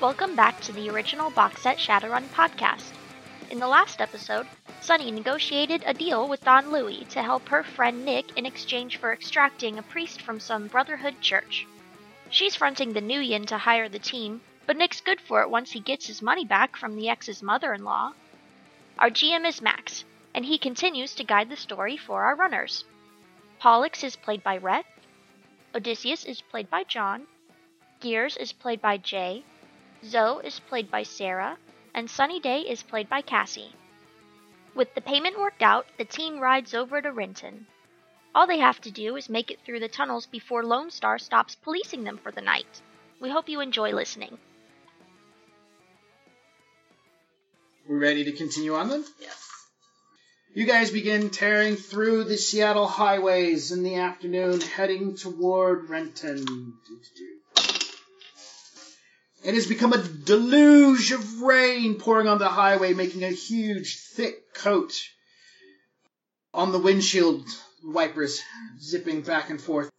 Welcome back to the original box set Shadowrun podcast. In the last episode, Sunny negotiated a deal with Don Louie to help her friend Nick in exchange for extracting a priest from some Brotherhood church. She's fronting the Nuyen to hire the team, but Nick's good for it once he gets his money back from the ex's mother in law. Our GM is Max, and he continues to guide the story for our runners. Pollux is played by Rhett, Odysseus is played by John, Gears is played by Jay, Zoe is played by Sarah, and Sunny Day is played by Cassie. With the payment worked out, the team rides over to Renton. All they have to do is make it through the tunnels before Lone Star stops policing them for the night. We hope you enjoy listening. We're ready to continue on then? Yes. You guys begin tearing through the Seattle highways in the afternoon, heading toward Renton. It has become a deluge of rain pouring on the highway, making a huge, thick coat on the windshield wipers, zipping back and forth.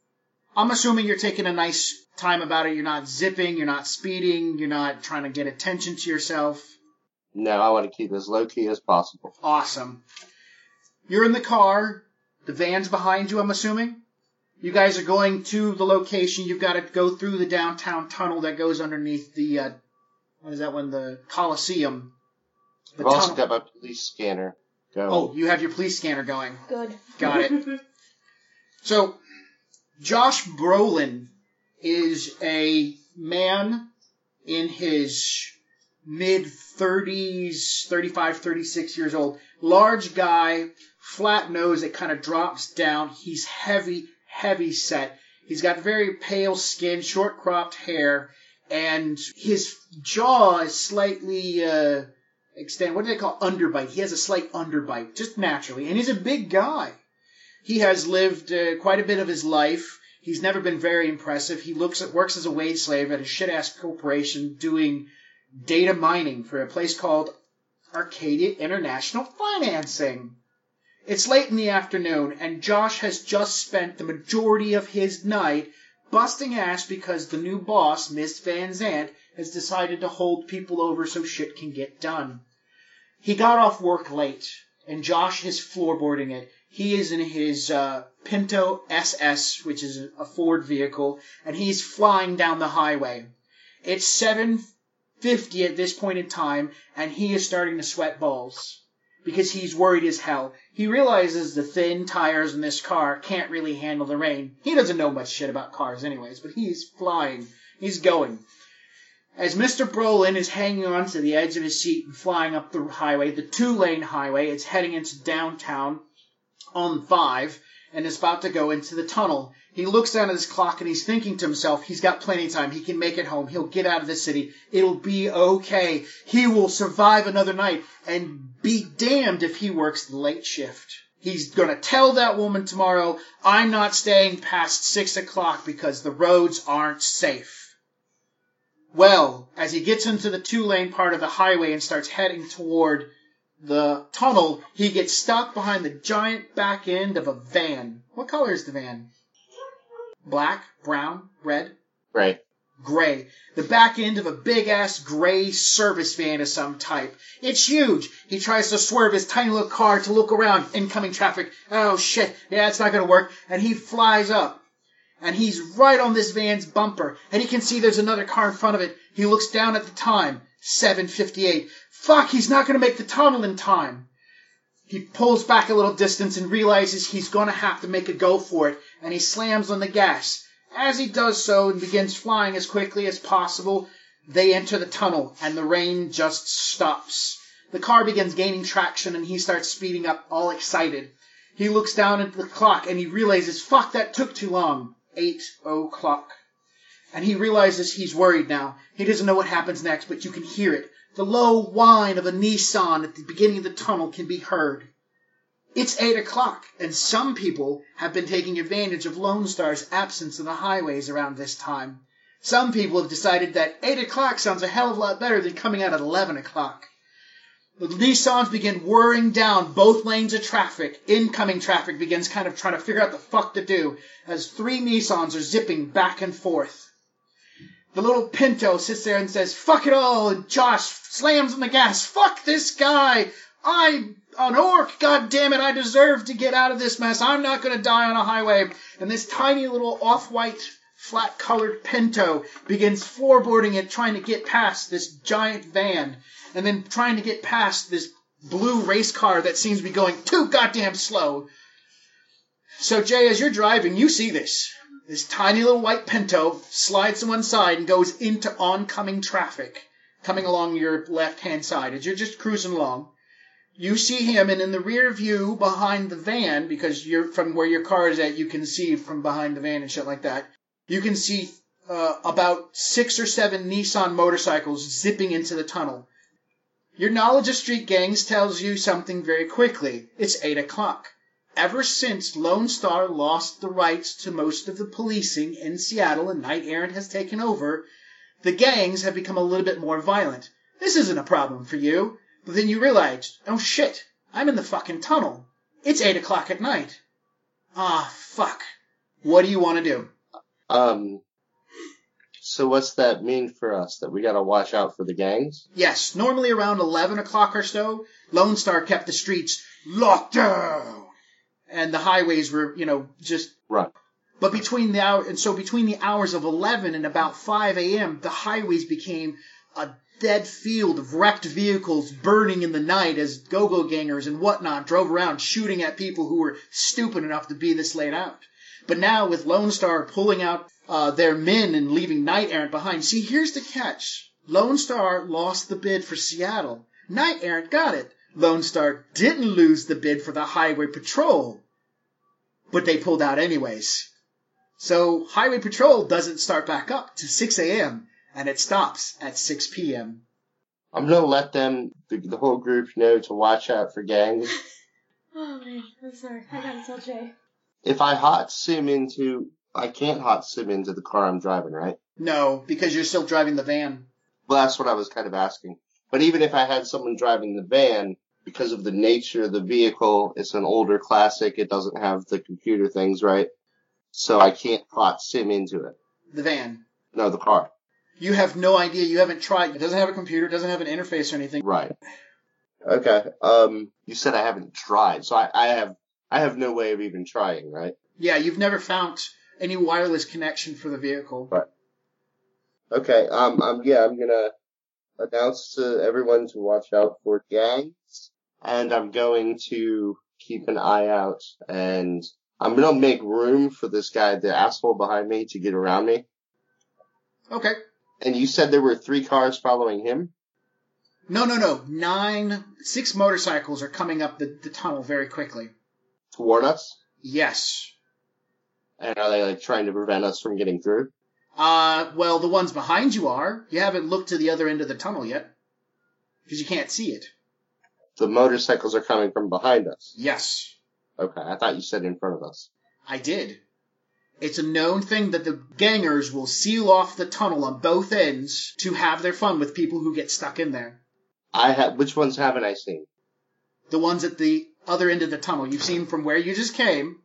I'm assuming you're taking a nice time about it. You're not zipping, you're not speeding, you're not trying to get attention to yourself. No, I want to keep as low key as possible. Awesome. You're in the car. The van's behind you, I'm assuming. You guys are going to the location. You've got to go through the downtown tunnel that goes underneath the, uh, what is that one? The Coliseum. The I've also got my police scanner going. Oh, you have your police scanner going. Good. Got it. So, Josh Brolin is a man in his mid 30s, 35, 36 years old. Large guy, flat nose that kind of drops down. He's heavy, heavy set. He's got very pale skin, short cropped hair, and his jaw is slightly uh, extended. What do they call underbite? He has a slight underbite, just naturally, and he's a big guy. He has lived uh, quite a bit of his life. He's never been very impressive. He looks at, works as a wage slave at a shit ass corporation doing data mining for a place called Arcadia International Financing. It's late in the afternoon, and Josh has just spent the majority of his night busting ass because the new boss, Miss Van Zant, has decided to hold people over so shit can get done. He got off work late, and Josh is floorboarding it. He is in his uh, Pinto SS, which is a Ford vehicle, and he's flying down the highway. It's 7:50 at this point in time, and he is starting to sweat balls because he's worried as hell. He realizes the thin tires in this car can't really handle the rain. He doesn't know much shit about cars anyways, but he's flying. He's going. As Mr. Brolin is hanging on to the edge of his seat and flying up the highway, the two lane highway, it's heading into downtown on 5 and is about to go into the tunnel. He looks down at his clock and he's thinking to himself, he's got plenty of time. He can make it home. He'll get out of the city. It'll be okay. He will survive another night and be damned if he works the late shift. He's gonna tell that woman tomorrow, I'm not staying past six o'clock because the roads aren't safe. Well, as he gets into the two lane part of the highway and starts heading toward the tunnel, he gets stuck behind the giant back end of a van. What color is the van? Black, brown, red, Right. gray. The back end of a big ass gray service van of some type. It's huge. He tries to swerve his tiny little car to look around. Incoming traffic. Oh shit. Yeah, it's not gonna work. And he flies up. And he's right on this van's bumper. And he can see there's another car in front of it. He looks down at the time. 758. Fuck, he's not gonna make the tunnel in time. He pulls back a little distance and realizes he's gonna have to make a go for it, and he slams on the gas. As he does so and begins flying as quickly as possible, they enter the tunnel, and the rain just stops. The car begins gaining traction, and he starts speeding up, all excited. He looks down at the clock, and he realizes, fuck, that took too long. Eight o'clock. And he realizes he's worried now. He doesn't know what happens next, but you can hear it. The low whine of a Nissan at the beginning of the tunnel can be heard. It's eight o'clock, and some people have been taking advantage of Lone Star's absence in the highways around this time. Some people have decided that eight o'clock sounds a hell of a lot better than coming out at eleven o'clock. The Nissans begin whirring down both lanes of traffic. Incoming traffic begins kind of trying to figure out the fuck to do as three Nissans are zipping back and forth. the little Pinto sits there and says, fuck it all, and Josh slams on the gas. Fuck this guy! I'm an orc, god damn it, I deserve to get out of this mess. I'm not gonna die on a highway. And this tiny little off-white, flat-colored Pinto begins floorboarding it, trying to get past this giant van, and then trying to get past this blue race car that seems to be going too goddamn slow. So Jay, as you're driving, you see this. This tiny little white Pinto slides to one side and goes into oncoming traffic coming along your left hand side as you're just cruising along. You see him, and in the rear view behind the van, because you're from where your car is at, you can see from behind the van and shit like that. You can see uh, about six or seven Nissan motorcycles zipping into the tunnel. Your knowledge of street gangs tells you something very quickly. It's eight o'clock. Ever since Lone Star lost the rights to most of the policing in Seattle and Knight Errant has taken over, the gangs have become a little bit more violent. This isn't a problem for you. But then you realize, oh shit, I'm in the fucking tunnel. It's eight o'clock at night. Ah, fuck. What do you want to do? Um. So what's that mean for us? That we gotta watch out for the gangs? Yes, normally around 11 o'clock or so, Lone Star kept the streets locked down. And the highways were, you know, just Right. But between the hour, and so between the hours of 11 and about 5 a.m., the highways became a dead field of wrecked vehicles burning in the night as go-go gangers and whatnot drove around shooting at people who were stupid enough to be this late out. But now with Lone Star pulling out uh, their men and leaving Knight Errant behind, see, here's the catch. Lone Star lost the bid for Seattle. Knight Errant got it. Lone Star didn't lose the bid for the Highway Patrol. But they pulled out anyways. So Highway Patrol doesn't start back up to 6 a.m. and it stops at 6 p.m. I'm gonna let them, the, the whole group, know to watch out for gangs. Oh man, I'm sorry. I gotta tell Jay. If I hot sim into, I can't hot sim into the car I'm driving, right? No, because you're still driving the van. Well, that's what I was kind of asking. But even if I had someone driving the van, because of the nature of the vehicle, it's an older classic. It doesn't have the computer things, right? So I can't hot sim into it. The van. No, the car. You have no idea. You haven't tried. It doesn't have a computer. It doesn't have an interface or anything. Right. Okay. Um, you said I haven't tried, so I, I have, I have no way of even trying, right? Yeah, you've never found any wireless connection for the vehicle. Right. Okay. Um, um, yeah, I'm gonna announce to everyone to watch out for gangs, and I'm going to keep an eye out, and I'm gonna make room for this guy, the asshole behind me, to get around me. Okay. And you said there were three cars following him? No, no, no. Nine, six motorcycles are coming up the, the tunnel very quickly. Toward us? Yes. And are they like trying to prevent us from getting through? Uh, well, the ones behind you are. You haven't looked to the other end of the tunnel yet. Because you can't see it. The motorcycles are coming from behind us. Yes. Okay, I thought you said in front of us. I did. It's a known thing that the gangers will seal off the tunnel on both ends to have their fun with people who get stuck in there. I have. Which ones haven't I seen? The ones at the other end of the tunnel. You've seen from where you just came.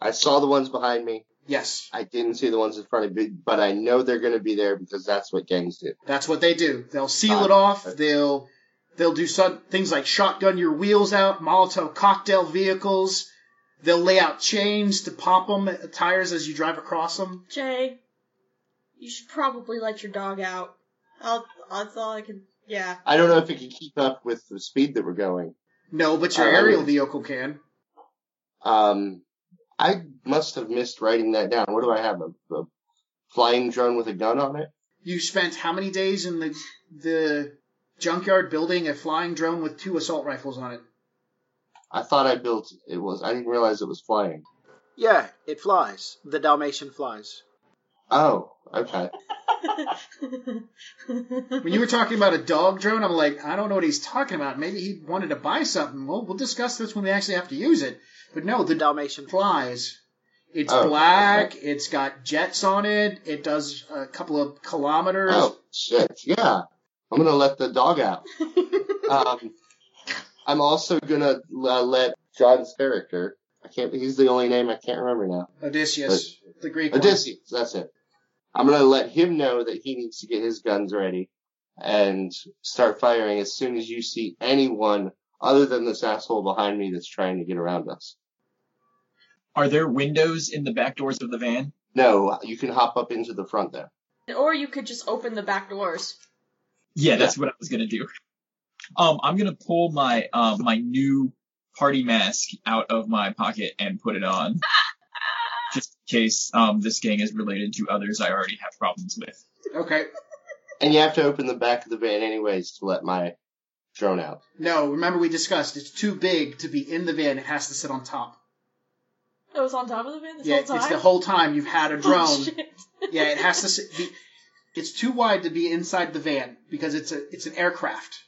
I saw the ones behind me. Yes. I didn't see the ones in front of me, but I know they're going to be there because that's what gangs do. That's what they do. They'll seal Ah, it off. okay. They'll they'll do some things like shotgun your wheels out, Molotov cocktail vehicles. They'll lay out chains to pop them at tires as you drive across them. Jay, you should probably let your dog out. I'll, that's all I can. Yeah. I don't know if it can keep up with the speed that we're going. No, but your Uh, aerial vehicle can. Um, I must have missed writing that down. What do I have? A, a flying drone with a gun on it? You spent how many days in the the junkyard building a flying drone with two assault rifles on it? I thought I built it was. I didn't realize it was flying. Yeah, it flies. The Dalmatian flies. Oh, okay. When you were talking about a dog drone, I'm like, I don't know what he's talking about. Maybe he wanted to buy something. Well, we'll discuss this when we actually have to use it. But no, The the Dalmatian flies. It's Oh, black. It's got jets on it. It does a couple of kilometers. Oh shit! Yeah, I'm gonna let the dog out. Um, I'm also gonna uh, let John's character. I can't. He's the only name I can't remember now. Odysseus, the Greek one. Odysseus. That's it. I'm gonna let him know that he needs to get his guns ready and start firing as soon as you see anyone other than this asshole behind me that's trying to get around us. Are there windows in the back doors of the van? No, you can hop up into the front there. Or you could just open the back doors. Yeah, that's what I was gonna do. Um, I'm gonna pull my um my new party mask out of my pocket and put it on, just in case um this gang is related to others I already have problems with. Okay. And you have to open the back of the van anyways to let my drone out. No, remember we discussed it's too big to be in the van. It has to sit on top. It was on top of the van this yeah, whole time. it's the whole time you've had a Oh, drone. shit. yeah, it has to sit. Be, it's too wide to be inside the van because it's a it's an aircraft.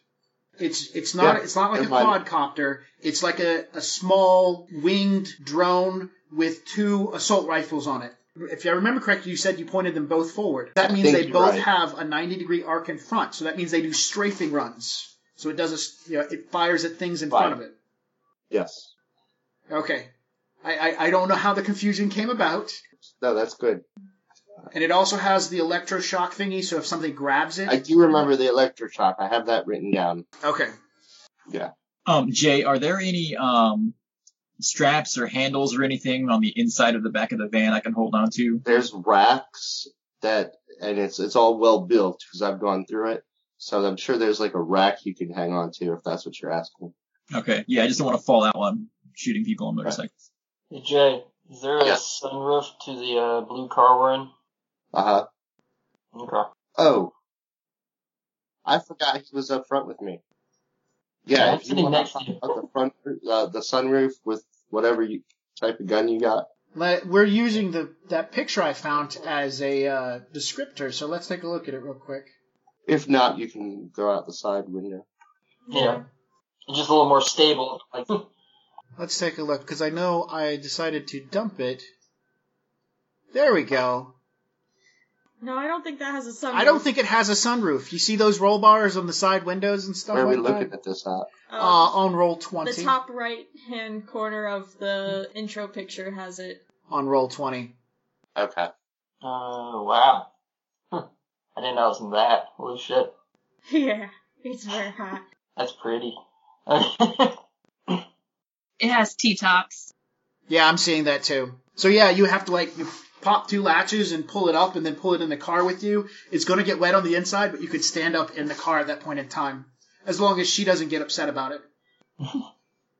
It's it's not Yeah, it's not like a quadcopter. It's like a, a small winged drone with two assault rifles on it. If I remember correctly, you said you pointed them both forward. That means they both right. have a 90 degree arc in front. So that means they do strafing runs. So it does a you know, it fires at things in Right. front of it. Yes. Okay. I, I, I don't know how the confusion came about. No, that's good. And it also has the electroshock thingy, so if something grabs it. I do remember the electroshock. I have that written down. okay. Yeah. Um, Jay, are there any um straps or handles or anything on the inside of the back of the van I can hold on to? There's racks that, and it's it's all well built because I've gone through it. So I'm sure there's like a rack you can hang on to if that's what you're asking. Okay, yeah, I just don't want to fall out while I'm shooting people on motorcycles. Hey Jay, is there a Yeah. sunroof to the uh, blue car we're in? Uh huh. Okay. Oh, I forgot he was up front with me. Yeah, Yeah, I'm if you sitting want next to to you. the front, uh, the sunroof with whatever you, type of gun you got. Let, we're using the that picture I found as a uh, descriptor, so let's take a look at it real quick. If not, you can go out the side window. Yeah. It's just a little more stable. Like, Let's take a look, because I know I decided to dump it. There we go. No, I don't think that has a sun. I don't think it has a sunroof. You see those roll bars on the side windows and stuff Where are we like looking that? at this at? Uh, on Roll20. the top right hand corner of the intro picture has it. On Roll20. Okay. uh, wow. Huh. I didn't know it was in that. Holy shit. yeah, it's very hot. That's pretty. It has T-tops. Yeah, I'm seeing that too. So yeah, you have to like you pop two latches and pull it up and then pull it in the car with you. It's going to get wet on the inside, but you could stand up in the car at that point in time. As long as she doesn't get upset about it.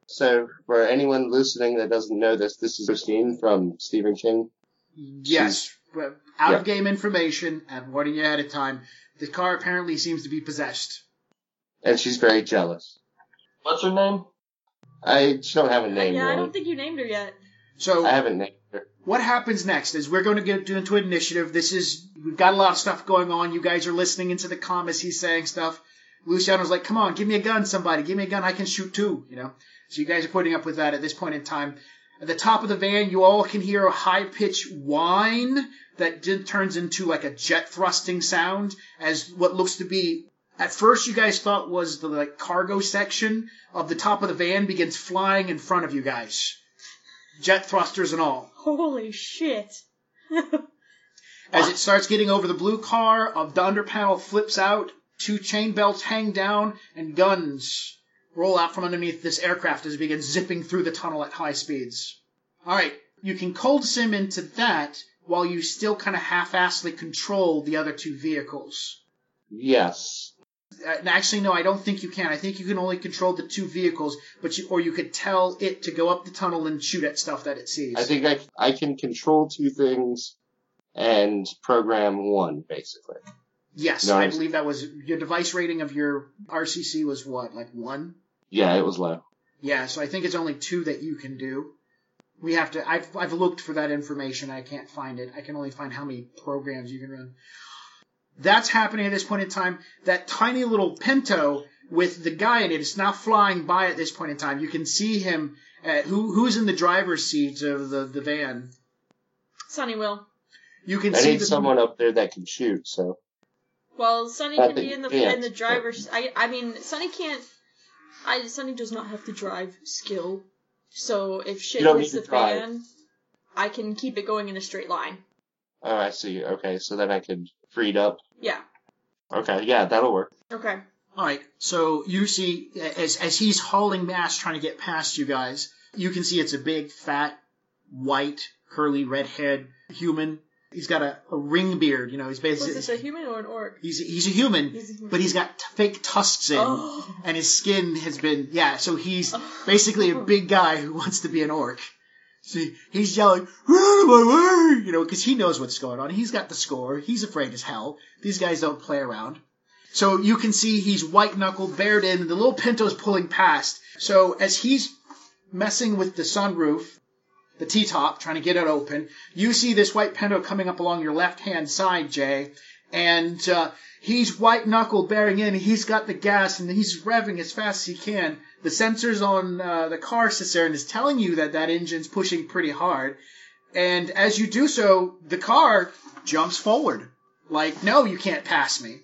So, for anyone listening that doesn't know this, this is Christine from Stephen King. Yes. well, Out Yeah. of game information, I'm warning you ahead of time. The car apparently seems to be possessed. And she's very jealous. What's her name? I she don't have a name yeah, I don't think you named her yet. So I haven't named her. What happens next is we're going to get into an initiative. This is we've got a lot of stuff going on. You guys are listening into the comments. He's saying stuff. Luciano's like, "Come on, give me a gun, somebody. Give me a gun. I can shoot too." You know. So you guys are putting up with that at this point in time. At the top of the van, you all can hear a high pitched whine that turns into like a jet thrusting sound as what looks to be. At first, you guys thought was the like cargo section of the top of the van begins flying in front of you guys, jet thrusters and all. Holy shit. As it starts getting over the blue car, of the under panel flips out, two chain belts hang down, and guns roll out from underneath this aircraft as it begins zipping through the tunnel at high speeds. Alright, you can cold sim into that while you still kind of half-assedly control the other two vehicles. Yes. Uh, actually, no, I don't think you can. I think you can only control the two vehicles, but you, or you could tell it to go up the tunnel and shoot at stuff that it sees. I think I, I can control two things and program one, basically. yes, No, I believe that was your device rating of your RCC was what, like one? Yeah, it was low. Yeah, so I think it's only two that you can do. We have to. I've I've looked for that information. I can't find it. I can only find how many programs you can run. That's happening at this point in time. That tiny little Pinto with the guy in it is now flying by at this point in time. You can see him. At, who who's in the driver's seat of the the van? Sunny will. You can I see need the, someone up there that can shoot, so. Well, Sunny I can be in the yeah. in the driver's. I I mean, Sunny can't. I Sunny does not have the drive skill, so if shit You hits the drive. fan, I can keep it going in a straight line. Oh, I see. Okay, so then I could freed up. Yeah. Okay, yeah, that'll work. Okay. All right, so you see, as as he's hauling mass trying to get past you guys, you can see it's a big, fat, white, curly, redhead human. He's got a, a ring beard. You know, he's Was basically this a human or an orc? he's he's a human, He's a human. but he's got t- fake tusks in, Oh. and his skin has been yeah. So he's basically a big guy who wants to be an orc. See, he's yelling, "Get out of my way!" You know, because he knows what's going on. He's got the score. He's afraid as hell. These guys don't play around. So you can see he's white knuckled, bared in, the little Pinto's pulling past. So as he's messing with the sunroof, the T top, trying to get it open, you see this white Pinto coming up along your left hand side, Jay, and uh, he's white knuckled bearing in. He's got the gas and he's revving as fast as he can. The sensors on uh, the car Cicerone is telling you that that engine's pushing pretty hard. And as you do so, the car jumps forward. Like, no, you can't pass me.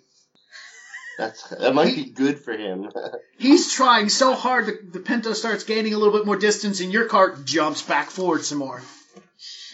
That's that might be good for him. He's trying so hard, the, the Pinto starts gaining a little bit more distance, and your car jumps back forward some more.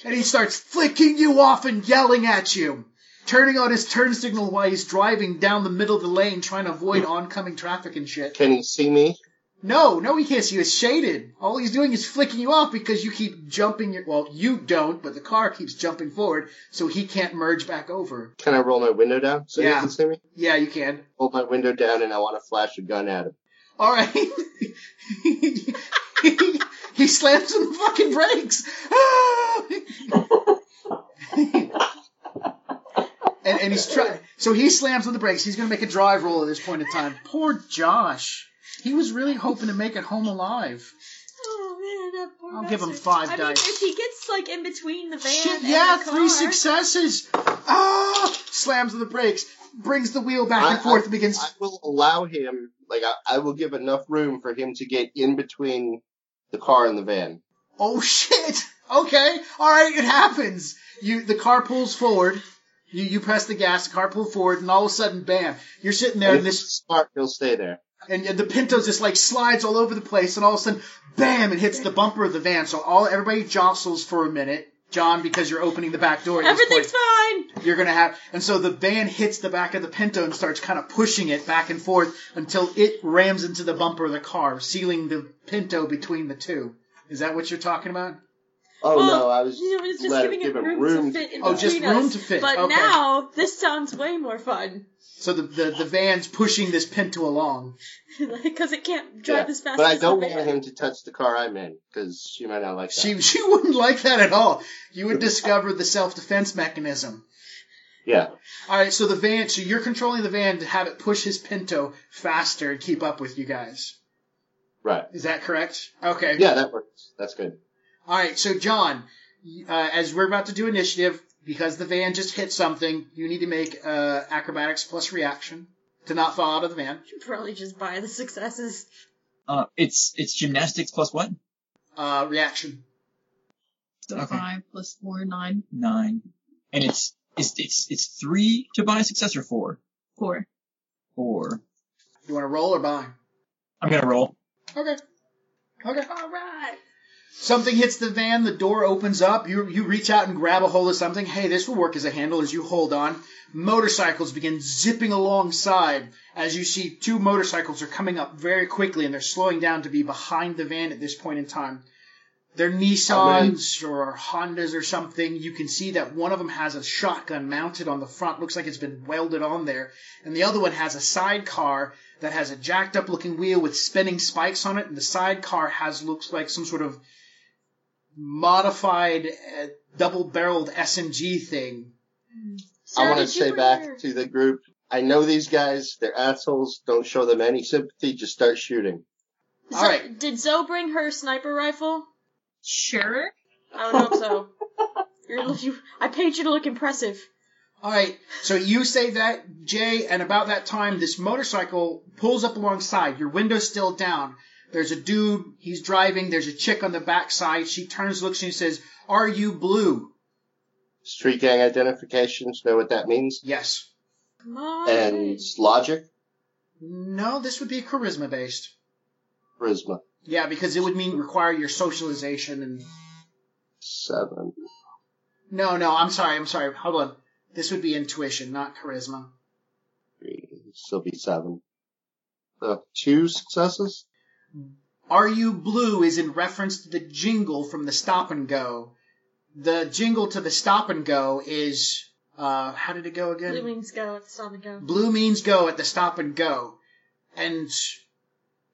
And he starts flicking you off and yelling at you, turning on his turn signal while he's driving down the middle of the lane, trying to avoid oncoming traffic and shit. Can he see me? No, no, he can't see you. It's shaded. All he's doing is flicking you off because you keep jumping. Your, well, you don't, but the car keeps jumping forward, so he can't merge back over. Can I roll my window down so Yeah. he can see me? Yeah, you can. Hold my window down and I want to flash a gun at him. All right. he, he slams on the fucking brakes. Oh, and, and he's trying. So he slams on the brakes. He's going to make a drive roll at this point in time. Poor Josh. He was really hoping to make it home alive. Oh man, that poor I'll give him bastard. five I dice. mean, if he gets like in between the van Shit, and yeah, the three successes. Ah! Slams on the brakes, brings the wheel back and I- forth, I- and begins. I will allow him, like, I, I will give enough room for him to get in between the car and the van. Oh shit! Okay, all right, it happens. You the car pulls forward. You you press the gas, the car pulls forward, and all of a sudden, bam! You're sitting there, And and this he's smart, he'll stay there. and the Pinto just like slides all over the place, and all of a sudden, bam! It hits the bumper of the van. So all everybody jostles for a minute. John, because you're opening the back door. Everything's point, fine. you're gonna have, and so the van hits the back of the Pinto and starts kind of pushing it back and forth until it rams into the bumper of the car, sealing the Pinto between the two. Is that what you're talking about? Oh Well, no, I was You know, it's just let- giving give it him room, room to fit in Oh, between just room us. to fit, But okay. now this sounds way more fun So the, the, the van's pushing this Pinto along. because it can't drive Yeah, as fast. But I don't want van. him to touch the car I'm in because she might not like that. She she wouldn't like that at all. You would discover the self defense mechanism. yeah, All right, so the van, so you're controlling the van to have it push his Pinto faster and keep up with you guys. right. Is that correct? Okay. Yeah, that works. That's good. All right, so John, uh, as we're about to do initiative, because the van just hit something, you need to make uh, acrobatics plus reaction to not fall out of the van. You should probably just buy the successes. Uh, it's it's gymnastics plus what? Uh, reaction. So Okay. five four, nine. Nine, And it's it's it's it's three to buy a success or four? four. Four. You want to roll or buy? I'm gonna roll. Okay. Okay. All right. Something hits the van, the door opens up, you you reach out and grab a hold of something. Hey, this will work as a handle as you hold on. Motorcycles begin zipping alongside as you see two motorcycles are coming up very quickly and they're slowing down to be behind the van at this point in time. They're Nissans or Hondas or something. You can see that one of them has a shotgun mounted on the front, looks like it's been welded on there, and the other one has a sidecar that has a jacked up looking wheel with spinning spikes on it, and the sidecar has looks like some sort of modified uh, double barreled SMG thing. Sir, I want to say back your- to the group. I know these guys. They're assholes. Don't show them any sympathy. Just start shooting. Zo- All right. Did Zoe bring her sniper rifle? Sure. I don't hope so. You're, you, I paid you to look impressive. All right, so you say that, Jay, and about that time, this motorcycle pulls up alongside. Your window's still down. There's a dude, he's driving. There's a chick on the backside. She turns, looks, and says, "Are you blue?" Street gang identifications. Know what that means? Yes. Come on. And logic, No, this would be charisma based. charisma. Yeah, because it would mean require your socialization and Seven. No, no, I'm sorry, I'm sorry. Hold on. This would be intuition, not charisma. Three, still be seven. Uh, two successes? Are You Blue is in reference to the jingle from the Stop and Go. The jingle to the Stop and Go is, uh, how did it go again? Blue means go. at the stop and go. Blue means go at the stop and go. And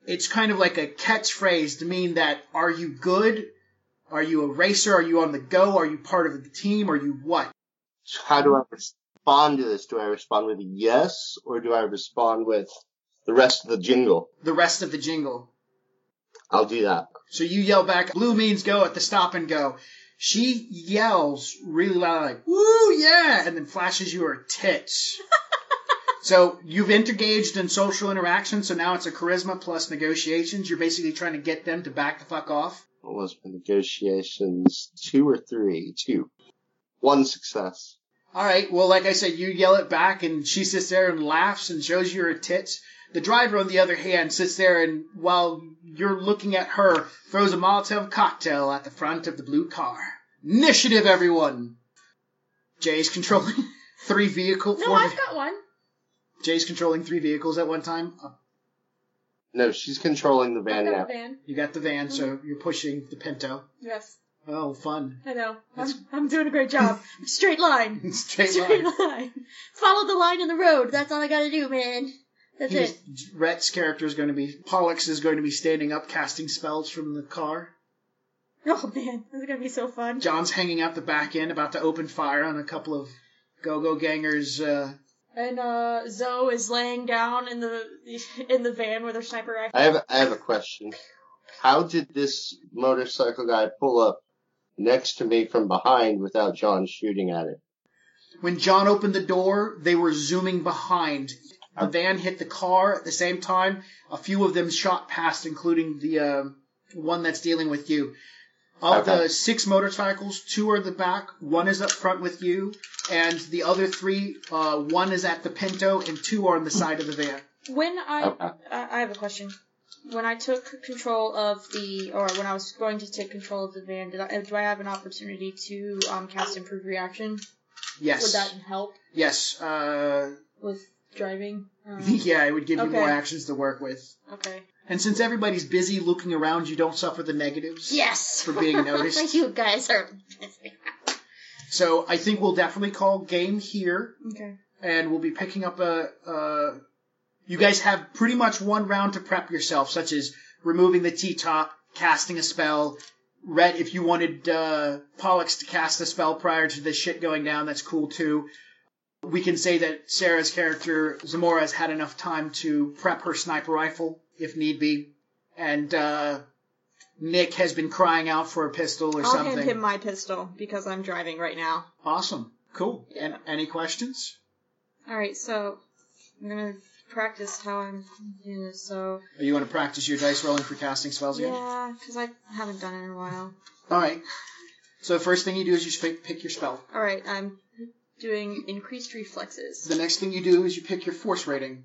it's kind of like a catchphrase to mean that are you good? Are you a racer? Are you on the go? Are you part of the team? Are you what? How do I respond to this? Do I respond with a yes, or do I respond with the rest of the jingle? The rest of the jingle. I'll do that. So you yell back, blue means go at the stop and go. She yells really loud, like, woo, yeah, and then flashes you her tits. so you've engaged in social interaction, so now it's a charisma plus negotiations. You're basically trying to get them to back the fuck off. What was my negotiations? Two or three? Two. One success. All right. Well, like I said, you yell it back, and she sits there and laughs and shows you her tits. The driver, on the other hand, sits there and, while you're looking at her, throws a Molotov cocktail at the front of the blue car. Initiative, everyone! Jay's controlling three vehicles. No, I've got one. Jay's controlling three vehicles at one time. Uh, No, she's controlling the van I've got now. a van. You got the van, so you're pushing the Pinto. Yes. Oh, fun. I know. I'm, I'm doing a great job. Straight line. Straight Straight line. line. Follow the line in the road. That's all I gotta do, man. That's He's, it. Rhett's character is going to be, Pollux is going to be standing up casting spells from the car. Oh man, this is gonna be so fun. John's hanging out the back end, about to open fire on a couple of go-go gangers. Uh, And uh, Zoe is laying down in the in the van with her sniper rifle. I have I have a question. How did this motorcycle guy pull up next to me from behind without John shooting at it? when John opened the door, they were zooming behind. The van hit the car at the same time. A few of them shot past, including the uh, one that's dealing with you. Of Okay. the six motorcycles, two are in the back, one is up front with you, and the other three, uh, one is at the Pinto, and two are on the side of the van. When I Okay. I I have a question. When I took control of the, or when I was going to take control of the van, did I, do I have an opportunity to um, cast improved reaction? Yes. Would that help Yes. Uh, with driving? Um, yeah, it would give you Okay. more actions to work with. okay. And since everybody's busy looking around, you don't suffer the negatives. Yes. For being noticed. you guys are. So I think we'll definitely call game here, okay. and we'll be picking up a. Uh, you guys have pretty much one round to prep yourself, such as removing the T-top, casting a spell. Rhett, if you wanted uh, Pollux to cast a spell prior to this shit going down, that's cool too. We can say that Sarah's character Zamora has had enough time to prep her sniper rifle if need be, and uh, Nick has been crying out for a pistol or something. I'll something. hand him my pistol because I'm driving right now. Awesome. Cool. And any questions? All right, so I'm gonna practice how I'm doing this. So Are you going to practice your dice rolling for casting spells again? yeah, because I haven't done it in a while. All right. So the first thing you do is you pick, pick your spell. All right, I'm doing increased reflexes, The next thing you do is you pick your force rating,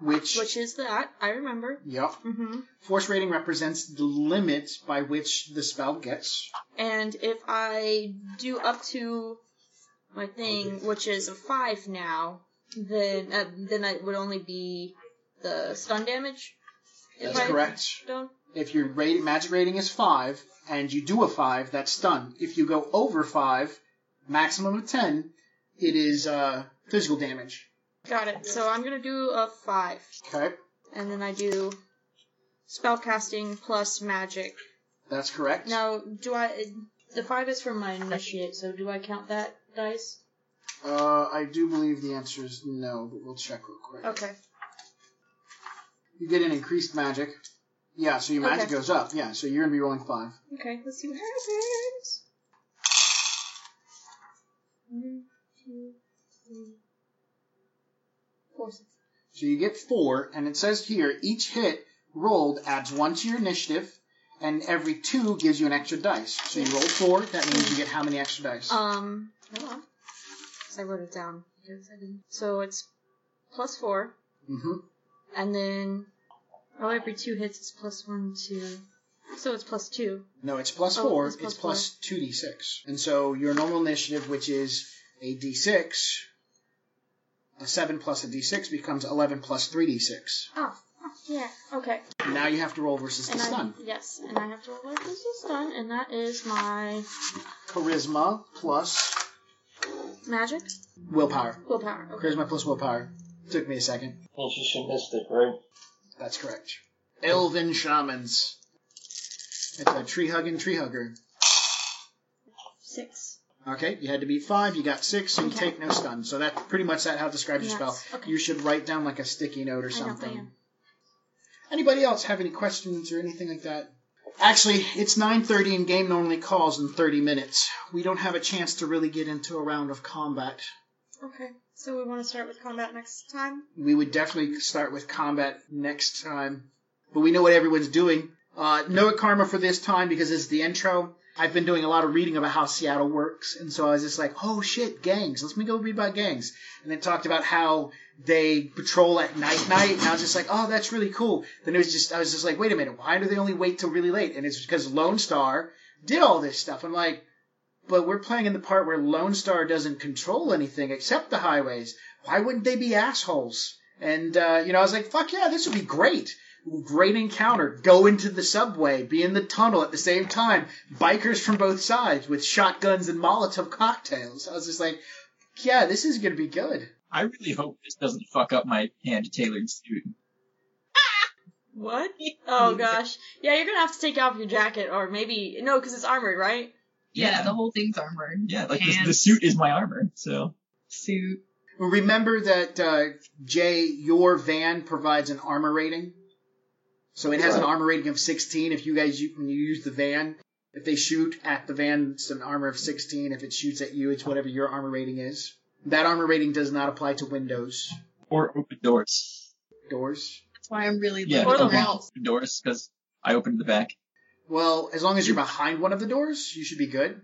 which, which is that I remember. yep, hmm force rating represents the limit by which the spell gets. And if I do up to my thing, which is a five now, then uh, then it would only be the stun damage. That's I correct. Don't. If your rating, magic rating is five and you do a five, that's stun. If you go over five, maximum of ten, it is uh, physical damage. Got it. So I'm gonna do a five. Okay, and then I do spellcasting plus magic. that's correct. Now, do I? The five is from my initiate, so do I count that dice? Uh, I do believe the answer is no, but we'll check real quick. Okay. You get an increased magic. Yeah, so your magic Okay. goes up. Yeah, so you're gonna be rolling five. Okay. Let's see what happens. One, two, three, four, six. So you get four, and it says here each hit rolled adds one to your initiative, and every two gives you an extra dice. So you roll four, that means you get how many extra dice? Um, hold on. 'Cause I wrote it down. because I didn't- So it's plus four, hmm and then oh, every two hits is plus one, two, So it's plus two. No, it's plus Oh, four. it's It's plus plus two d6. And so your normal initiative, which is a d6, a seven plus a d6 becomes eleven plus three d6. Oh, oh, yeah. Okay. Now you have to roll versus the I stun. yes, and I have to roll like this is stun, and that is my Charisma plus magic willpower. willpower. Okay. Charisma plus willpower. Took me a second. And she should missed it, right? That's correct. Elven shamans. It's a tree hugging tree hugger. Six. Okay, you had to beat five, you got six, so you Okay. take no stun. So that pretty much that how it describes your spell. okay. You should write down like a sticky note or something. Anybody else have any questions or anything like that? Actually, it's 9:30 and game normally calls in 30 minutes. We don't have a chance to really get into a round of combat. Okay. So we want to start with combat next time. We would definitely start with combat next time, but we know what everyone's doing. Uh, no karma for this time because it's the intro. I've been doing a lot of reading about how Seattle works, and so I was just like, oh shit, gangs. Let me go read about gangs. And then talked about how they patrol at night night, and I was just like, oh, that's really cool. Then it was just, I was just like, wait a minute, why do they only wait till really late? And it's because Lone Star did all this stuff. I'm like, but we're playing in the part where Lone Star doesn't control anything except the highways. Why wouldn't they be assholes? And, uh, you know, I was like, fuck yeah, this would be great. Great encounter. Go into the subway, be in the tunnel at the same time. Bikers from both sides with shotguns and Molotov cocktails. I was just like, yeah, this is going to be good. I really hope this doesn't fuck up my hand tailored suit. What? Oh gosh. Yeah, you're gonna have to take off your jacket, or maybe no, because it's armored, right? Yeah, the whole thing's armored. Yeah, like the, the suit is my armor, so. suit. Remember that, uh, Jay, your van provides an armor rating. So it has an armor rating of 16. If you guys, you, when you use the van, if they shoot at the van, it's an armor of 16. If it shoots at you, it's whatever your armor rating is. That armor rating does not apply to windows, Or open doors. doors. That's why I'm really Yeah, low Or the walls. open doors, because I opened the back. Well, as long as you're behind one of the doors, you should be good.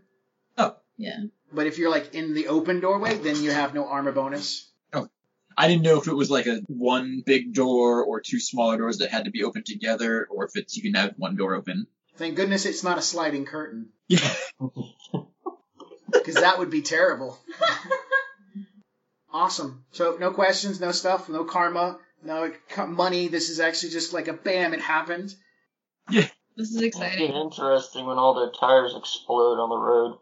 Oh. Yeah. But if you're like in the open doorway, then you have no armor bonus. I didn't know if it was like a one big door or two smaller doors that had to be opened together, or if it's you can have one door open. Thank goodness it's not a sliding curtain, Yeah. because that would be terrible. awesome. So no questions, no stuff, no karma, no money. This is actually just like a bam, it happened. Yeah. This is It'd be exciting. interesting when all their tires explode on the road.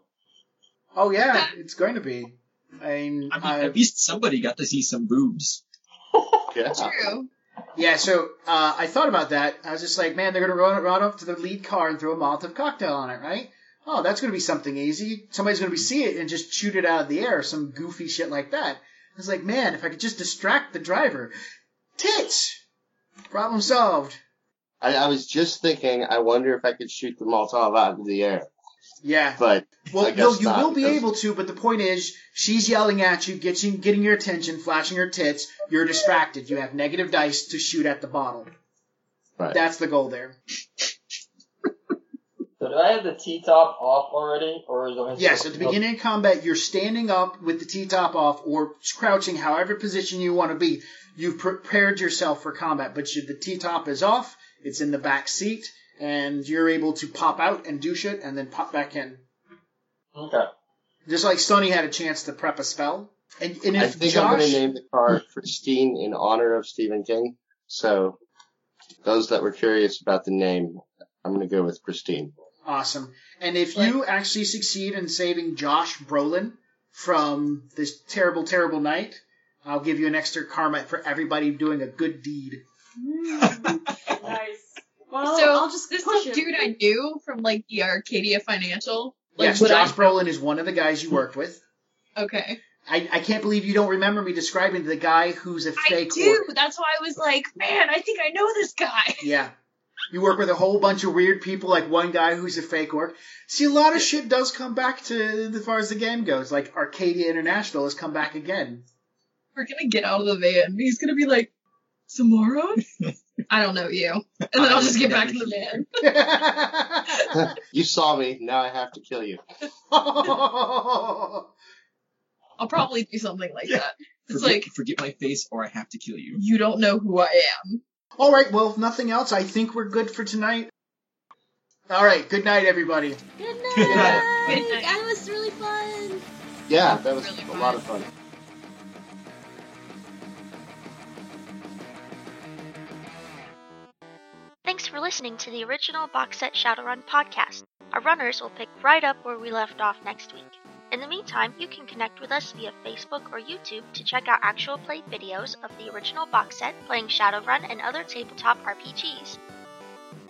Oh yeah, it's going to be. I mean, I mean, uh, at least somebody got to see some boobs. Yeah. True. yeah. So uh, I thought about that. I was just like, man, they're gonna run, run up to the lead car and throw a Molotov cocktail on it, right? Oh, that's gonna be something easy. Somebody's gonna be see it and just shoot it out of the air, some goofy shit like that. I was like, man, if I could just distract the driver, tits, problem solved. I, I was just thinking, I wonder if I could shoot the Molotov out of the air. Yeah. But Well, I no, you not, will be able to, but the point is, she's yelling at you, getting getting your attention, flashing her tits. You're distracted. You have negative dice to shoot at the bottle. Right. That's the goal there. So do I have the T-top off already, or is it? Yes, at the beginning of combat, you're standing up with the T-top off or crouching, however position you want to be. You've prepared yourself for combat, but you, the T-top is off. It's in the back seat, and you're able to pop out and do shit, and then pop back in. Okay. Just like Sunny had a chance to prep a spell. And, and I if think I'm going to name the car Christine in honor of Stephen King. So those that were curious about the name, I'm going to go with Christine. Awesome. And if you actually succeed in saving Josh Brolin from this terrible, terrible night, I'll give you an extra karma for everybody doing a good deed. Mm, nice. Well, so I'll just this push is it. the dude I knew from like the Arcadia Financial. Like, yes, Josh I- Brolin is one of the guys you worked with. Okay. I, I can't believe you don't remember me describing the guy who's a fake I do. orc. That's why I was like, man, I think I know this guy. Yeah. You work with a whole bunch of weird people, like one guy who's a fake orc. See, a lot of shit does come back to as far as the game goes. Like Arcadia International has come back again. We're gonna get out of the van. He's gonna be like, Samara? I don't know you. And then I'll just get back in the van. you saw me, now I have to kill you. I'll probably do something like Yeah. that. It's Forget, like, forget my face or I have to kill you. you don't know who I am. All right, well, if nothing else, I think we're good for tonight. All right. Good night, everybody. Good night. Good night. Good night. That was really fun. Yeah, that was Really a lot of fun. Thanks for listening to the original Box Set Shadowrun podcast. Our runners will pick right up where we left off next week. In the meantime, you can connect with us via Facebook or YouTube to check out actual play videos of the original box set playing Shadowrun and other tabletop RPGs.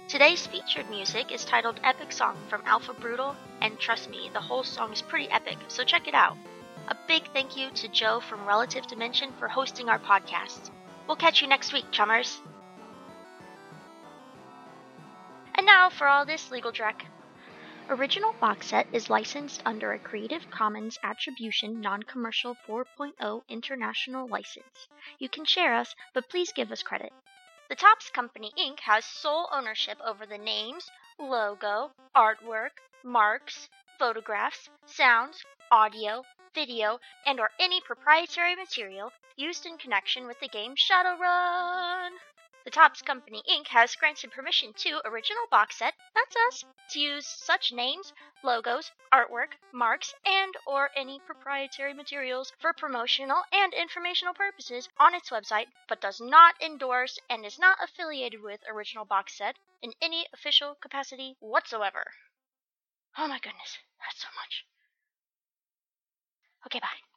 Today's featured music is titled Epic Song from Alpha Brutal, and trust me, the whole song is pretty epic, so check it out. A big thank you to Joe from Relative Dimension for hosting our podcast. We'll catch you next week, chummers. And now for all this legal dreck. Original Box Set is licensed under a Creative Commons Attribution Non-Commercial 4.0 International License. You can share us, but please give us credit. The Topps Company Inc. has sole ownership over the names, logo, artwork, marks, photographs, sounds, audio, video, and or any proprietary material used in connection with the game Shadowrun. The Topps Company Inc. has granted permission to Original Box Set, that's us, to use such names, logos, artwork, marks, and or any proprietary materials for promotional and informational purposes on its website, but does not endorse and is not affiliated with Original Box Set in any official capacity whatsoever. Oh my goodness, that's so much. Okay, bye.